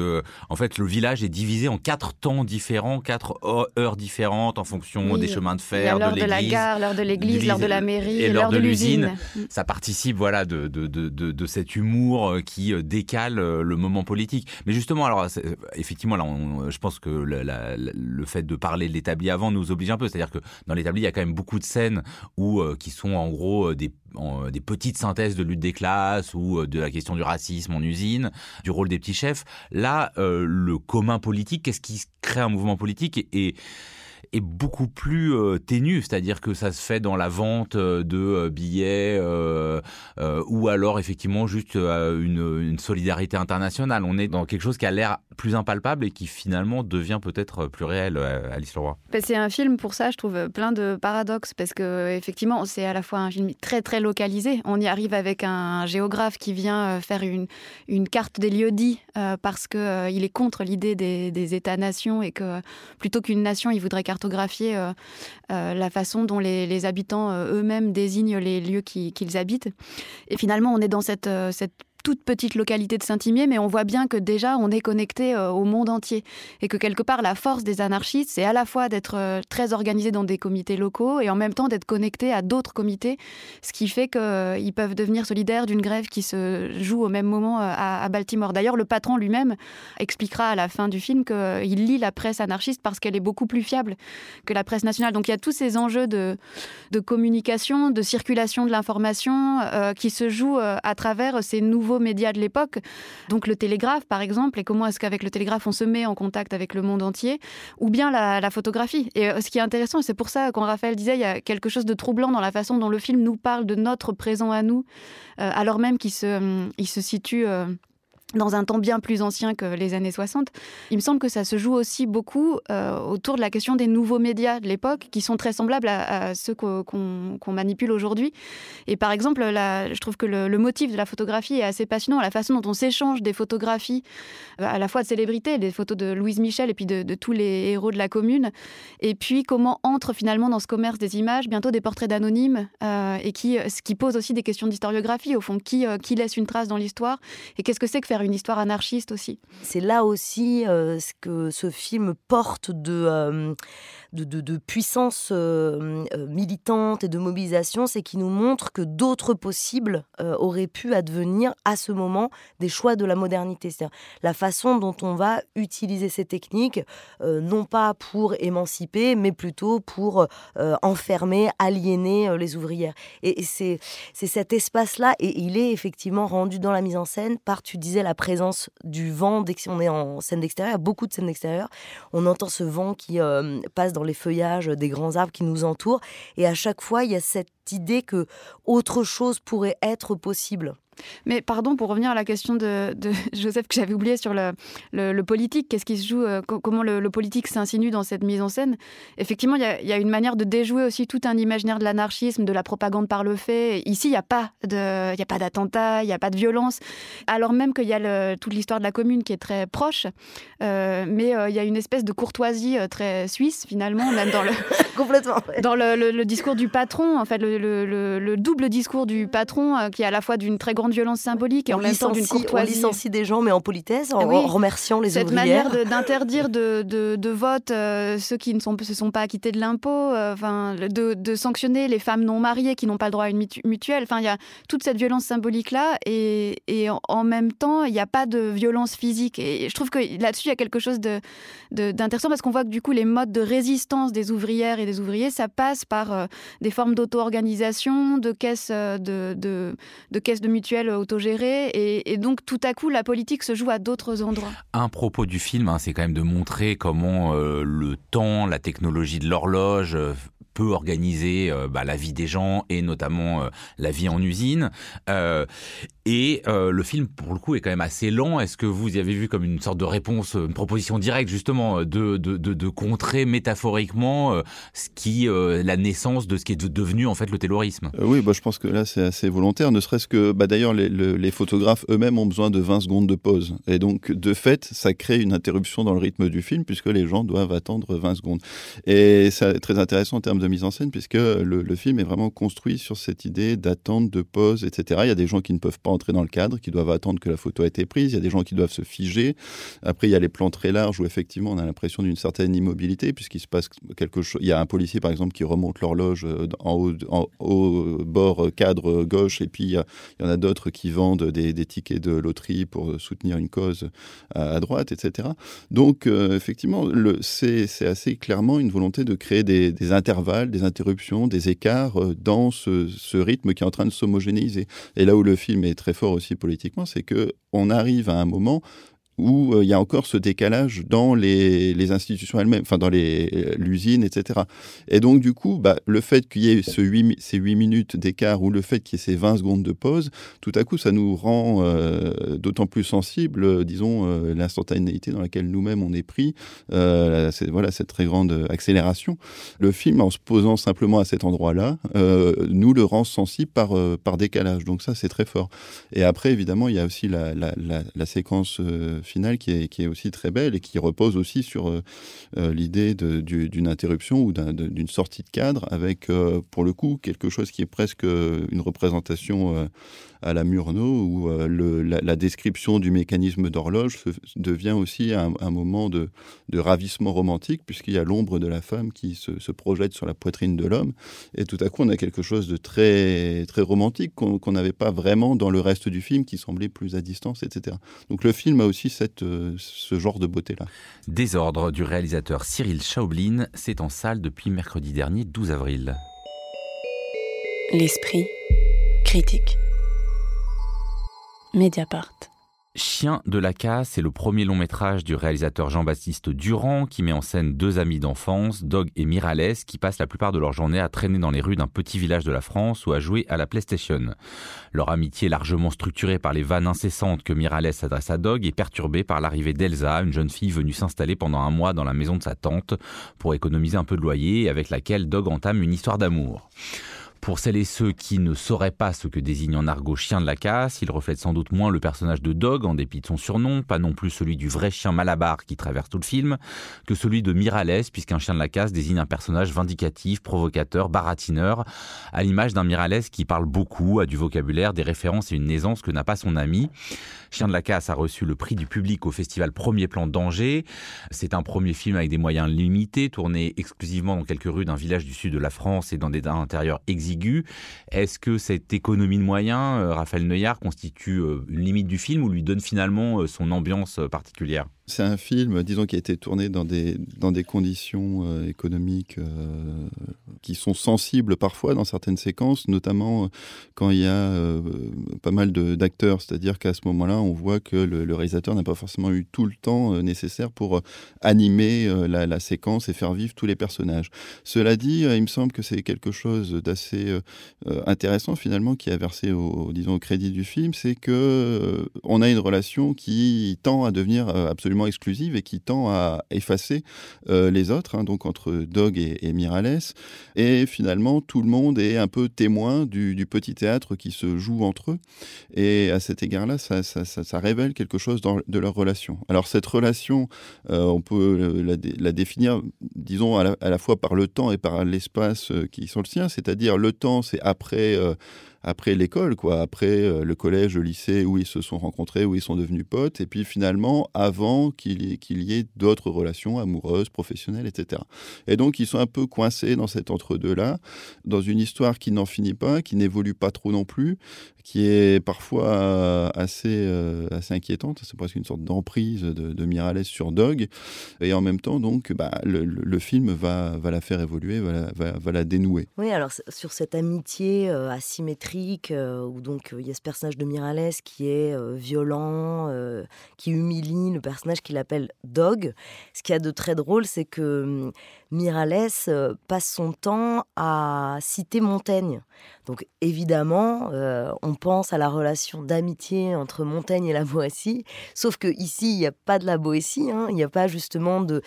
en fait le village est divisé en quatre temps différents, quatre heures différentes en fonction des chemins de fer, l'heure de, de la gare, l'heure de l'église, l'heure de la mairie, et l'heure de l'usine. Ça participe voilà de, de, de, de, cet humour qui décale le moment politique. Mais justement, alors effectivement, là, je pense que le fait de parler de l'établi avant nous oblige un peu. C'est-à-dire que dans l'établi, il y a quand même beaucoup de scènes où, qui sont en gros des euh, des petites synthèses de lutte des classes ou euh, de la question du racisme en usine, du rôle des petits chefs. Là, euh, le commun politique, qu'est-ce qui crée un mouvement politique et est beaucoup plus euh, ténue, c'est-à-dire que ça se fait dans la vente euh, de euh, billets ou alors effectivement juste une, solidarité internationale. On est dans quelque chose qui a l'air plus impalpable et qui finalement devient peut-être plus réel, Alice Leroy. Bah, c'est un film pour ça, je trouve, plein de paradoxes parce que effectivement c'est à la fois un film très très localisé. On y arrive avec un géographe qui vient faire une, une carte des lieux-dits parce qu'il il est contre l'idée des, des États-nations et que plutôt qu'une nation, il voudrait euh, euh, la façon dont les, habitants euh, eux-mêmes désignent les lieux qu'ils habitent. Et finalement, on est dans cette toute petite localité de Saint-Imier, mais on voit bien que déjà on est connecté euh, au monde entier et que quelque part la force des anarchistes, c'est à la fois d'être euh, très organisés dans des comités locaux et en même temps d'être connectés à d'autres comités, ce qui fait qu'ils euh, peuvent devenir solidaires d'une grève qui se joue au même moment à, Baltimore. D'ailleurs, le patron lui-même expliquera à la fin du film qu'il lit la presse anarchiste parce qu'elle est beaucoup plus fiable que la presse nationale. Donc il y a tous ces enjeux de, de communication, de circulation de l'information qui se jouent à travers ces nouveaux médias de l'époque, donc le télégraphe par exemple, et comment est-ce qu'avec le télégraphe on se met en contact avec le monde entier, ou bien la, photographie. Et euh, ce qui est intéressant, c'est pour ça quand Raphaël disait il y a quelque chose de troublant dans la façon dont le film nous parle de notre présent à nous, euh, alors même qu'il se, il se situe euh, dans un temps bien plus ancien que les années 60. Il me semble que ça se joue aussi beaucoup euh, autour de la question des nouveaux médias de l'époque, qui sont très semblables à, ceux qu'on manipule aujourd'hui. Et par exemple, je trouve que le, motif de la photographie est assez passionnant, la façon dont on s'échange des photographies, euh, à la fois de célébrités, des photos de Louise Michel et puis de, tous les héros de la commune, et puis comment entre finalement dans ce commerce des images bientôt des portraits d'anonymes, euh, et qui, ce qui pose aussi des questions d'historiographie, au fond, qui, qui laisse une trace dans l'histoire, et qu'est-ce que c'est que faire une histoire anarchiste aussi. C'est là aussi euh, ce que ce film porte de, euh, de, puissance euh, militante et de mobilisation, c'est qu'il nous montre que d'autres possibles auraient pu advenir à ce moment des choix de la modernité. C'est-à-dire la façon dont on va utiliser ces techniques, non pas pour émanciper, mais plutôt pour enfermer, aliéner les ouvrières. Et, c'est cet espace-là, et il est effectivement rendu dans la mise en scène par, tu disais, la présence du vent dès qu'on est en scène d'extérieur, beaucoup de scènes d'extérieur. On entend ce vent qui euh, passe dans les feuillages des grands arbres qui nous entourent. Et à chaque fois, il y a cette idée que autre chose pourrait être possible. Mais pardon, pour revenir à la question de, Joseph que j'avais oublié sur le, le, politique, qu'est-ce qui se joue, euh, comment le, politique s'insinue dans cette mise en scène? Effectivement, il y, a une manière de déjouer aussi tout un imaginaire de l'anarchisme, de la propagande par le fait. Ici, il n'y a pas d'attentat, il n'y a pas de violence, alors même qu'il y a toute l'histoire de la commune qui est très proche. Euh, mais euh, il y a une espèce de courtoisie très suisse, finalement, même dans le, Complètement, dans le, discours du patron, en fait, le, double discours du patron, qui est à la fois d'une très grande violence symbolique et en même temps d'une courtoisie. On licencie des gens, mais en politesse, en, remerciant les Cette ouvrières. Cette manière d'interdire de, de, vote euh, ceux qui ne sont, se sont pas acquittés de l'impôt, euh, enfin, de, de, sanctionner les femmes non mariées qui n'ont pas le droit à une mutuelle. Enfin, il y a toute cette violence symbolique-là et, et en, même temps, il n'y a pas de violence physique. Et je trouve que là-dessus, il y a quelque chose d'intéressant parce qu'on voit que du coup, les modes de résistance des ouvrières et des ouvriers, ça passe par euh, des formes d'auto-organisation, de caisses de, de, de, caisses de mutuelles autogérée. Et, et, donc, tout à coup, la politique se joue à d'autres endroits. Un propos du film, hein, c'est quand même de montrer comment euh, le temps, la technologie de l'horloge euh, organiser bah, la vie des gens et notamment la vie en usine. et le film, pour le coup, est quand même assez lent. Est-ce que vous y avez vu comme une sorte de réponse, une proposition directe justement de, contrer métaphoriquement ce qui, la naissance de ce qui est devenu en fait le terrorisme Oui, bah, je pense que là c'est assez volontaire, ne serait-ce que bah, d'ailleurs les, les, photographes eux-mêmes ont besoin de 20 secondes de pause. Et donc de fait, ça crée une interruption dans le rythme du film puisque les gens doivent attendre 20 secondes. Et c'est très intéressant en termes de mise en scène puisque le, film est vraiment construit sur cette idée d'attente, de pause, etc. Il y a des gens qui ne peuvent pas entrer dans le cadre, qui doivent attendre que la photo ait été prise. Il y a des gens qui doivent se figer. Après, il y a les plans très larges où effectivement on a l'impression d'une certaine immobilité puisqu'il se passe quelque chose. Il y a un policier par exemple qui remonte l'horloge euh, en haut, en haut bord euh, cadre gauche et puis il y, en a d'autres qui vendent des, tickets de loterie pour soutenir une cause à, droite, etc. Donc euh, effectivement, c'est assez clairement une volonté de créer des, intervalles, des interruptions, des écarts dans ce, ce rythme qui est en train de s'homogénéiser. Et là où le film est très fort aussi politiquement, c'est que on arrive à un moment où euh, il y a encore ce décalage dans les, institutions elles-mêmes, enfin dans euh, l'usine, etc. Et donc du coup, bah, le fait qu'il y ait ce 8, ces 8 minutes d'écart ou le fait qu'il y ait ces 20 secondes de pause, tout à coup, ça nous rend euh, d'autant plus sensibles, disons, l'instantanéité dans laquelle nous-mêmes on est pris, voilà, cette très grande accélération. Le film, en se posant simplement à cet endroit-là, nous le rend sensible par, décalage. Donc ça, c'est très fort. Et après, évidemment, il y a aussi la, la, la séquence finale qui est, qui est, aussi très belle et qui repose aussi sur euh, euh, l'idée d'une interruption ou d'une sortie de cadre avec, euh, pour le coup, quelque chose qui est presque une représentation à la Murnau où la, description du mécanisme d'horloge devient aussi un, moment de, ravissement romantique puisqu'il y a l'ombre de la femme qui se, se, projette sur la poitrine de l'homme et tout à coup on a quelque chose de très, très romantique qu'on n'avait pas vraiment dans le reste du film qui semblait plus à distance, etc. Donc le film a aussi cette, euh, ce genre de beauté-là. Désordre du réalisateur Cyril Chaublin, c'est en salle depuis mercredi dernier 12 avril. L'esprit critique. Mediapart. Chien de la casse est le premier long métrage du réalisateur Jean-Baptiste Durand qui met en scène deux amis d'enfance, Dog et Mirales, qui passent la plupart de leur journée à traîner dans les rues d'un petit village de la France ou à jouer à la PlayStation. Leur amitié largement structurée par les vannes incessantes que Mirales adresse à Dog est perturbée par l'arrivée d'Elsa, une jeune fille venue s'installer pendant un mois dans la maison de sa tante pour économiser un peu de loyer avec laquelle Dog entame une histoire d'amour. Pour celles et ceux qui ne sauraient pas ce que désigne en argot chien de la casse, il reflète sans doute moins le personnage de Dog en dépit de son surnom, pas non plus celui du vrai chien Malabar qui traverse tout le film, que celui de Mirales, puisqu'un chien de la casse désigne un personnage vindicatif, provocateur, baratineur, à l'image d'un Mirales qui parle beaucoup, a du vocabulaire, des références et une aisance que n'a pas son ami. Chien de la casse a reçu le prix du public au festival Premier Plan d'Angers. C'est un premier film avec des moyens limités, tourné exclusivement dans quelques rues d'un village du sud de la France et dans des intérieurs Est-ce que cette économie de moyens, euh, Raphaël Neuillard, constitue euh, une limite du film ou lui donne finalement euh, son ambiance particulière? C'est un film, disons, qui a été tourné dans des, dans des conditions euh, économiques euh, qui sont sensibles parfois dans certaines séquences, notamment euh, quand il y a pas mal d'acteurs. C'est-à-dire qu'à ce moment-là, on voit que le, réalisateur n'a pas forcément eu tout le temps nécessaire pour animer la, séquence et faire vivre tous les personnages. Cela dit, il me semble que c'est quelque chose d'assez intéressant finalement qui a versé au, disons, au crédit du film, c'est que on a une relation qui tend à devenir absolument exclusive et qui tend à effacer euh, les autres, hein, donc entre Dog et, Mirales. Et finalement, tout le monde est un peu témoin du, petit théâtre qui se joue entre eux. Et à cet égard-là, ça, révèle quelque chose de leur relation. Alors cette relation, euh, on peut la, définir, disons, à la, fois par le temps et par l'espace euh, qui sont le sien, c'est-à-dire le temps, c'est après après l'école, quoi, après euh, le collège, le lycée, où ils se sont rencontrés, où ils sont devenus potes, et puis finalement, avant qu'il y, y, ait d'autres relations amoureuses, professionnelles, etc. Et donc, ils sont un peu coincés dans cet entre-deux-là, dans une histoire qui n'en finit pas, qui n'évolue pas trop non plus, qui est parfois assez, euh, assez inquiétante. C'est presque une sorte d'emprise de, de, Mirales sur Dog. Et en même temps, donc, bah, le, film va, va la faire évoluer, va la, va, la dénouer. Oui, alors sur cette amitié euh, asymétrique, asymétrique, où donc il y a ce personnage de Miralles qui est violent, qui humilie le personnage qu'il appelle Dog. Ce qu'il y a de très drôle, c'est que hum, Miralles passe son temps à citer Montaigne. Donc évidemment, on pense à la relation d'amitié entre Montaigne et la Boétie, sauf que ici il n'y a pas de la Boétie, hein. il n'y a pas justement de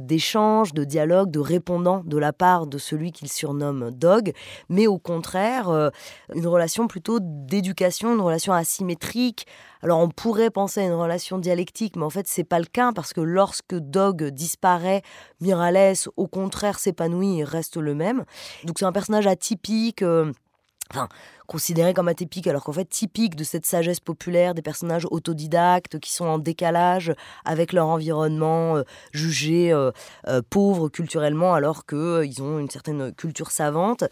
d'échange, de dialogue, de répondant de la part de celui qu'il surnomme Dog, mais au contraire une relation plutôt d'éducation, une relation asymétrique, alors on pourrait penser à une relation dialectique, mais en fait c'est pas le cas parce que lorsque Dog disparaît, Miralles au contraire s'épanouit et reste le même. Donc c'est un personnage atypique. Euh, enfin, considéré comme atypique, alors qu'en fait typique de cette sagesse populaire des personnages autodidactes qui sont en décalage avec leur environnement, euh, jugé euh, pauvre culturellement, alors qu'ils ont une certaine culture savante.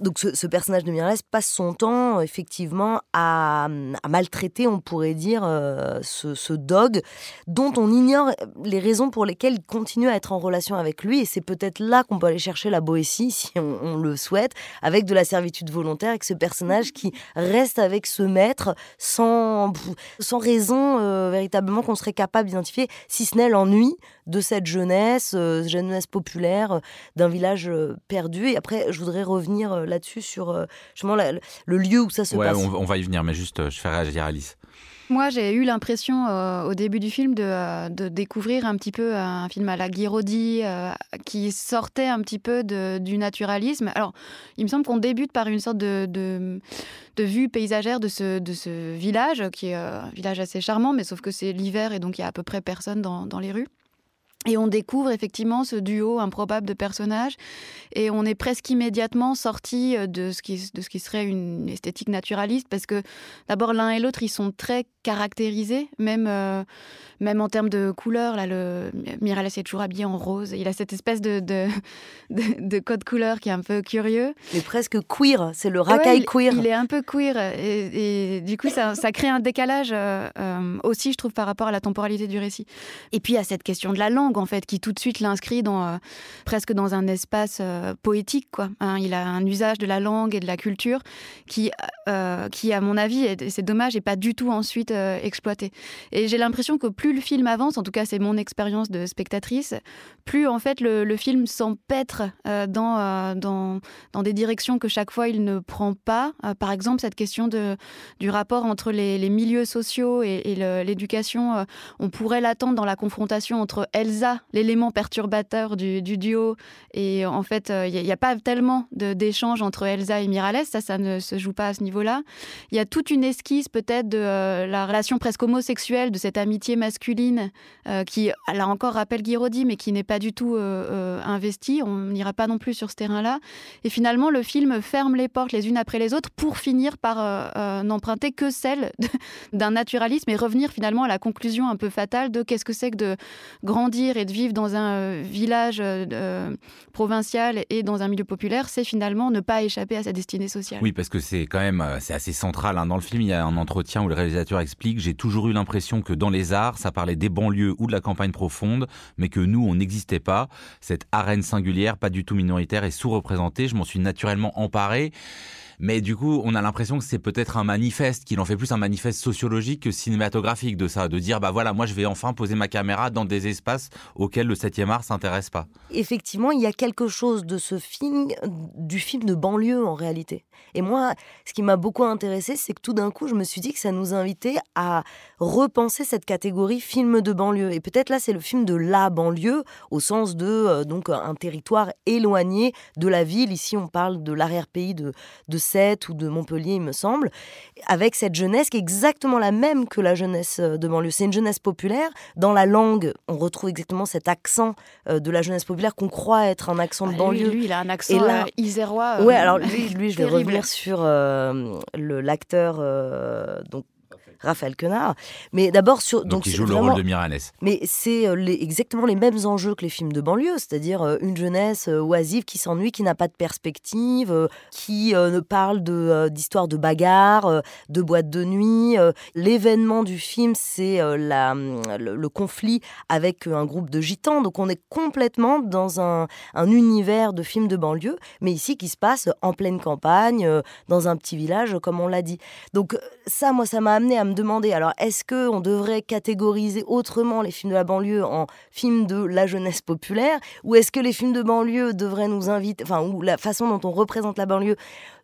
Donc ce, personnage de Miralles passe son temps effectivement à, maltraiter, on pourrait dire, euh, ce, dog dont on ignore les raisons pour lesquelles il continue à être en relation avec lui. Et c'est peut-être là qu'on peut aller chercher la Boétie, si on, le souhaite, avec de la servitude volontaire, avec ce personnage qui reste avec ce maître sans, sans raison euh, véritablement qu'on serait capable d'identifier, si ce n'est l'ennui de cette jeunesse, euh, jeunesse populaire d'un village perdu. Et après, je voudrais revenir là-dessus sur euh, justement le lieu où ça se ouais, passe. On, on, va y venir, mais juste, euh, je fais réagir Alice. Moi, j'ai eu l'impression euh, au début du film de, de, découvrir un petit peu un film à la Guiraudy qui sortait un petit peu de, du naturalisme. Alors, il me semble qu'on débute par une sorte de, de, vue paysagère de ce, de ce village, qui est un village assez charmant, mais sauf que c'est l'hiver et donc il y a à peu près personne dans, dans les rues. Et on découvre effectivement ce duo improbable de personnages. Et on est presque immédiatement sorti euh, de ce qui, de ce qui serait une esthétique naturaliste parce que d'abord l'un et l'autre ils sont très caractérisés, même, euh, même en termes de couleurs. Là, le Miralles est toujours habillé en rose. Il a cette espèce de, de, de, code couleur qui est un peu curieux. Mais presque queer, c'est le racaille queer. Il est un peu queer et, du coup ça, ça, crée un décalage euh, aussi, je trouve, par rapport à la temporalité du récit. Et puis il y a cette question de la langue en fait, qui tout de suite l'inscrit dans euh, presque dans un espace euh, poétique quoi. Hein. il a un usage de la langue et de la culture qui, euh, qui à mon avis, et c'est dommage, n'est pas du tout ensuite exploité. Et j'ai l'impression que plus le film avance, en tout cas c'est mon expérience de spectatrice, plus en fait le, film s'empêtre dans, dans, dans des directions que chaque fois il ne prend pas. par exemple, cette question de, du rapport entre les, milieux sociaux et, l'éducation, on pourrait l'attendre dans la confrontation entre Elsa l'élément perturbateur du, duo. Et en fait, il euh, n'y a, pas tellement d'échanges entre Elsa et Miralles. Ça, ça ne se joue pas à ce niveau-là. Il y a toute une esquisse peut-être de euh, la relation presque homosexuelle, de cette amitié masculine euh, qui, là encore, rappelle Guiraudy, mais qui n'est pas du tout investie. On n'ira pas non plus sur ce terrain-là. Et finalement, le film ferme les portes les unes après les autres pour finir par n'emprunter que celle d'un naturalisme et revenir finalement à la conclusion un peu fatale de qu'est-ce que c'est que de grandir et de vivre dans un euh, village euh, euh, provincial et dans un milieu populaire, c'est finalement ne pas échapper à sa destinée sociale. Oui, parce que c'est quand même c'est assez central. Hein. Dans le film, il y a un entretien où le réalisateur explique J'ai toujours eu l'impression que dans les arts, ça parlait des banlieues ou de la campagne profonde, mais que nous, on n'existait pas. Cette arène singulière, pas du tout minoritaire et sous-représentée, je m'en suis naturellement emparé. Mais du coup, on a l'impression que c'est peut-être un manifeste, qu'il en fait plus un manifeste sociologique que cinématographique de ça, de dire bah voilà, moi je vais enfin poser ma caméra dans des espaces auxquels le 7e art s'intéresse pas. Effectivement, il y a quelque chose de ce film, du film de banlieue en réalité. Et moi, ce qui m'a beaucoup intéressé, c'est que tout d'un coup, je me suis dit que ça nous invitait à repenser cette catégorie film de banlieue. Et peut-être là, c'est le film de la banlieue, au sens de euh, donc un territoire éloigné de la ville. Ici, on parle de l'arrière-pays de, de ou de Montpellier, il me semble, avec cette jeunesse qui est exactement la même que la jeunesse euh, de banlieue. C'est une jeunesse populaire. Dans la langue, on retrouve exactement cet accent euh, de la jeunesse populaire qu'on croit être un accent de banlieue. Lui, il a un accent là, euh, isérois. ouais, alors lui, je vais revenir sur l'acteur donc Raphaël Quenard. Mais d'abord sur donc, il joue le rôle de Mirales. Mais c'est exactement les mêmes enjeux que les films de banlieue, c'est-à-dire une jeunesse oisive qui s'ennuie, qui n'a pas de perspective, qui ne parle de d'histoires de bagarres, de boîtes de nuit. L'événement du film, c'est la le, conflit avec un groupe de gitans. Donc on est complètement dans un, univers de films de banlieue, mais ici qui se passe en pleine campagne, euh, dans un petit village, comme on l'a dit. Donc ça, moi, ça m'a amené à me demander, alors est-ce qu'on devrait catégoriser autrement les films de la banlieue en films de la jeunesse populaire, ou est-ce que les films de banlieue devraient nous inviter, enfin, ou la façon dont on représente la banlieue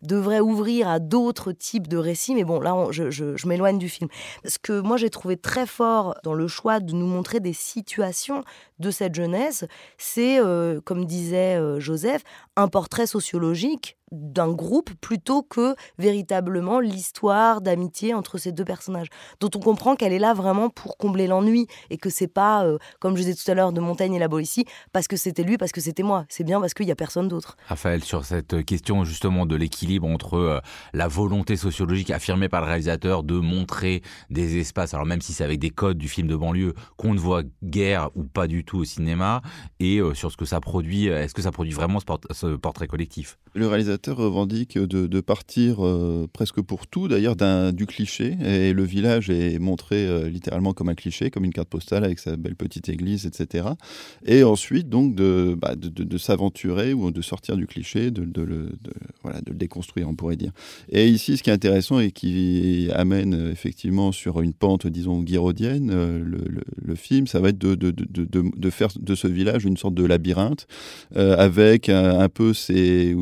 devrait ouvrir à d'autres types de récits, mais bon, là, je, m'éloigne du film. Ce que moi j'ai trouvé très fort dans le choix de nous montrer des situations de cette jeunesse, c'est, euh, comme disait euh, Joseph, un portrait sociologique d'un groupe plutôt que véritablement l'histoire d'amitié entre ces deux personnages, dont on comprend qu'elle est là vraiment pour combler l'ennui et que c'est pas, euh, comme je disais tout à l'heure, de Montaigne et la Boétie, parce que c'était lui, parce que c'était moi. C'est bien parce qu'il n'y a personne d'autre. Raphaël, sur cette question justement de l'équilibre entre la volonté sociologique affirmée par le réalisateur de montrer des espaces, alors même si c'est avec des codes du film de banlieue, qu'on ne voit guère ou pas du tout au cinéma et euh, sur ce que ça produit. Est-ce que ça produit vraiment ce, portrait collectif? Le réalisateur revendique de, partir euh, presque pour tout, d'ailleurs, du cliché. Et le village est montré euh, littéralement comme un cliché, comme une carte postale avec sa belle petite église, etc. Et ensuite, donc, de, bah, de, s'aventurer ou de sortir du cliché, de, le, voilà, de le déconstruire, on pourrait dire. Et ici, ce qui est intéressant et qui amène effectivement sur une pente, disons, guiraudienne, le, le, film, ça va être de, de, de, faire de ce village une sorte de labyrinthe euh, avec un, peu ses,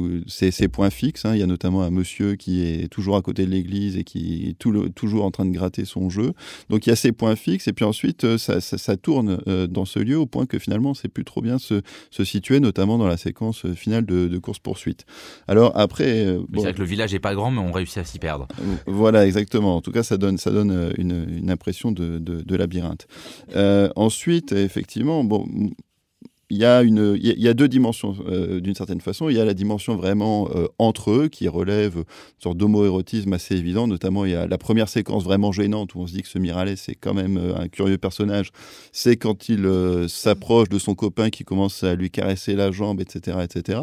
points fixes. Hein. Il y a notamment un monsieur qui est toujours à côté de l'église et qui est toujours en train de gratter son jeu. Donc il y a ces points fixes et puis ensuite euh, ça, tourne euh, dans ce lieu au point que finalement c'est plus trop bien se, situer, notamment dans la séquence finale de, course-poursuite. Alors après... c'est vrai que le village est pas grand mais on réussit à s'y perdre. Voilà, exactement. En tout cas, ça donne, ça donne une, une impression de, de, de labyrinthe. ensuite, effectivement, bon, il y, a une, il y a deux dimensions euh, d'une certaine façon. Il y a la dimension vraiment euh, entre eux qui relève une sorte d'homoérotisme assez évident. Notamment, il y a la première séquence vraiment gênante où on se dit que ce Miralles c'est quand même euh, un curieux personnage. C'est quand il s'approche de son copain qui commence à lui caresser la jambe, etc. etc.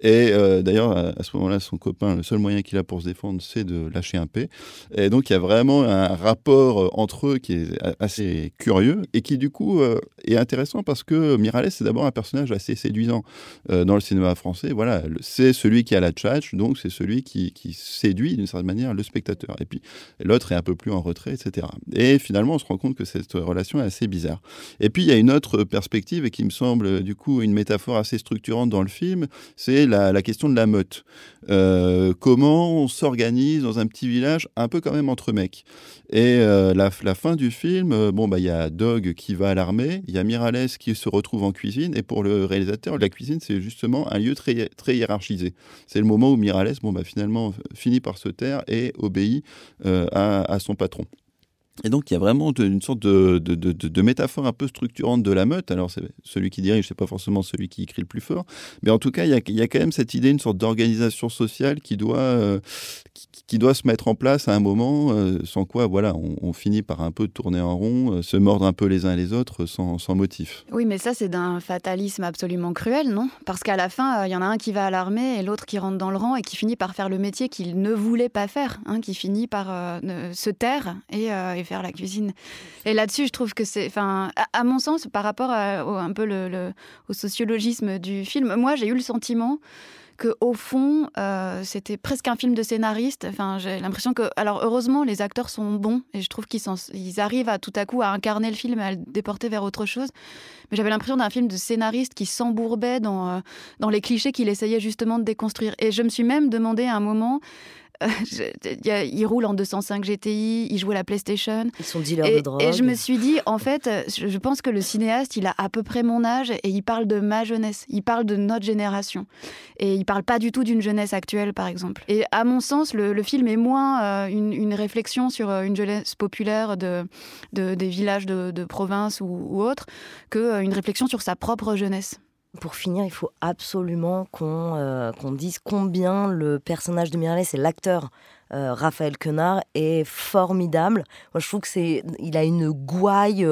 Et d'ailleurs, à, ce moment-là, son copain, le seul moyen qu'il a pour se défendre, c'est de lâcher un P. Et donc, il y a vraiment un rapport entre eux qui est assez curieux et qui, du coup, est intéressant parce que Miralles, c'est d'abord un personnage assez séduisant euh, dans le cinéma français. Voilà, c'est celui qui a la tchatch, donc c'est celui qui, séduit d'une certaine manière le spectateur. Et puis l'autre est un peu plus en retrait, etc. Et finalement, on se rend compte que cette relation est assez bizarre. Et puis il y a une autre perspective et qui me semble du coup une métaphore assez structurante dans le film, c'est la, question de la meute. Euh, comment on s'organise dans un petit village un peu quand même entre mecs. Et euh, la, la, fin du film, bon bah il y a Dog qui va à l'armée, il y a Miralles qui se retrouve en cuisine et pour le réalisateur, la cuisine, c'est justement un lieu très, hiérarchisé. C'est le moment où Miralles, bon, bah, finalement, finit par se taire et obéit euh, à, son patron. Et donc, il y a vraiment une sorte de, métaphore un peu structurante de la meute. Alors, c'est celui qui dirige, c'est pas forcément celui qui écrit le plus fort. Mais en tout cas, il y a, il y a quand même cette idée, une sorte d'organisation sociale qui doit, euh, qui, doit se mettre en place à un moment, euh, sans quoi, voilà, on, finit par un peu tourner en rond, euh, se mordre un peu les uns les autres sans, sans motif. Oui, mais ça, c'est d'un fatalisme absolument cruel, non? Parce qu'à la fin, il y en a un qui va à l'armée et l'autre qui rentre dans le rang et qui finit par faire le métier qu'il ne voulait pas faire, hein, qui finit par se taire et faire la cuisine. Et là-dessus, je trouve que c'est, enfin, à, mon sens, par rapport à, au, un peu le, au sociologisme du film, moi, j'ai eu le sentiment que au fond, euh, c'était presque un film de scénariste. Enfin, j'ai l'impression que, alors heureusement, les acteurs sont bons et je trouve qu'ils ils arrivent à tout à coup à incarner le film et à le déporter vers autre chose. Mais j'avais l'impression d'un film de scénariste qui s'embourbait dans euh, dans les clichés qu'il essayait justement de déconstruire. Et je me suis même demandé à un moment il roule en 205 GTI, il joue à la PlayStation. Ils sont dealers et, de drogue. Et je me suis dit, en fait, je pense que le cinéaste, il a à peu près mon âge et il parle de ma jeunesse, il parle de notre génération. Et il parle pas du tout d'une jeunesse actuelle, par exemple. Et à mon sens, le, film est moins euh, une, réflexion sur euh, une jeunesse populaire de, des villages de, province ou, ou autre, qu'une euh, réflexion sur sa propre jeunesse. Pour finir, il faut absolument qu'on euh, dise combien le personnage de Miralles et l'acteur Raphaël Quenard est formidable. Moi, je trouve que c'est, il a une gouaille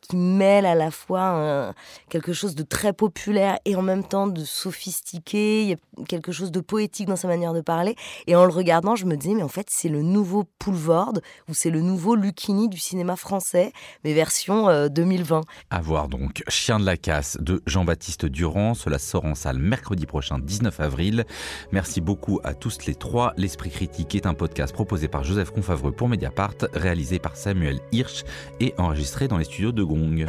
qui mêle à la fois quelque chose de très populaire et en même temps de sophistiqué. Il y a quelque chose de poétique dans sa manière de parler. Et en le regardant, je me disais, mais en fait, c'est le nouveau Poulvord ou c'est le nouveau Lucchini du cinéma français, mais version 2020. À voir donc Chien de la casse de Jean-Baptiste Durand. Cela sort en salle mercredi prochain, 19 avril. Merci beaucoup à tous les trois. L'Esprit critique est un podcast proposé par Joseph Confavreux pour Mediapart, réalisé par Samuel Hirsch et enregistré dans les studios de Gong.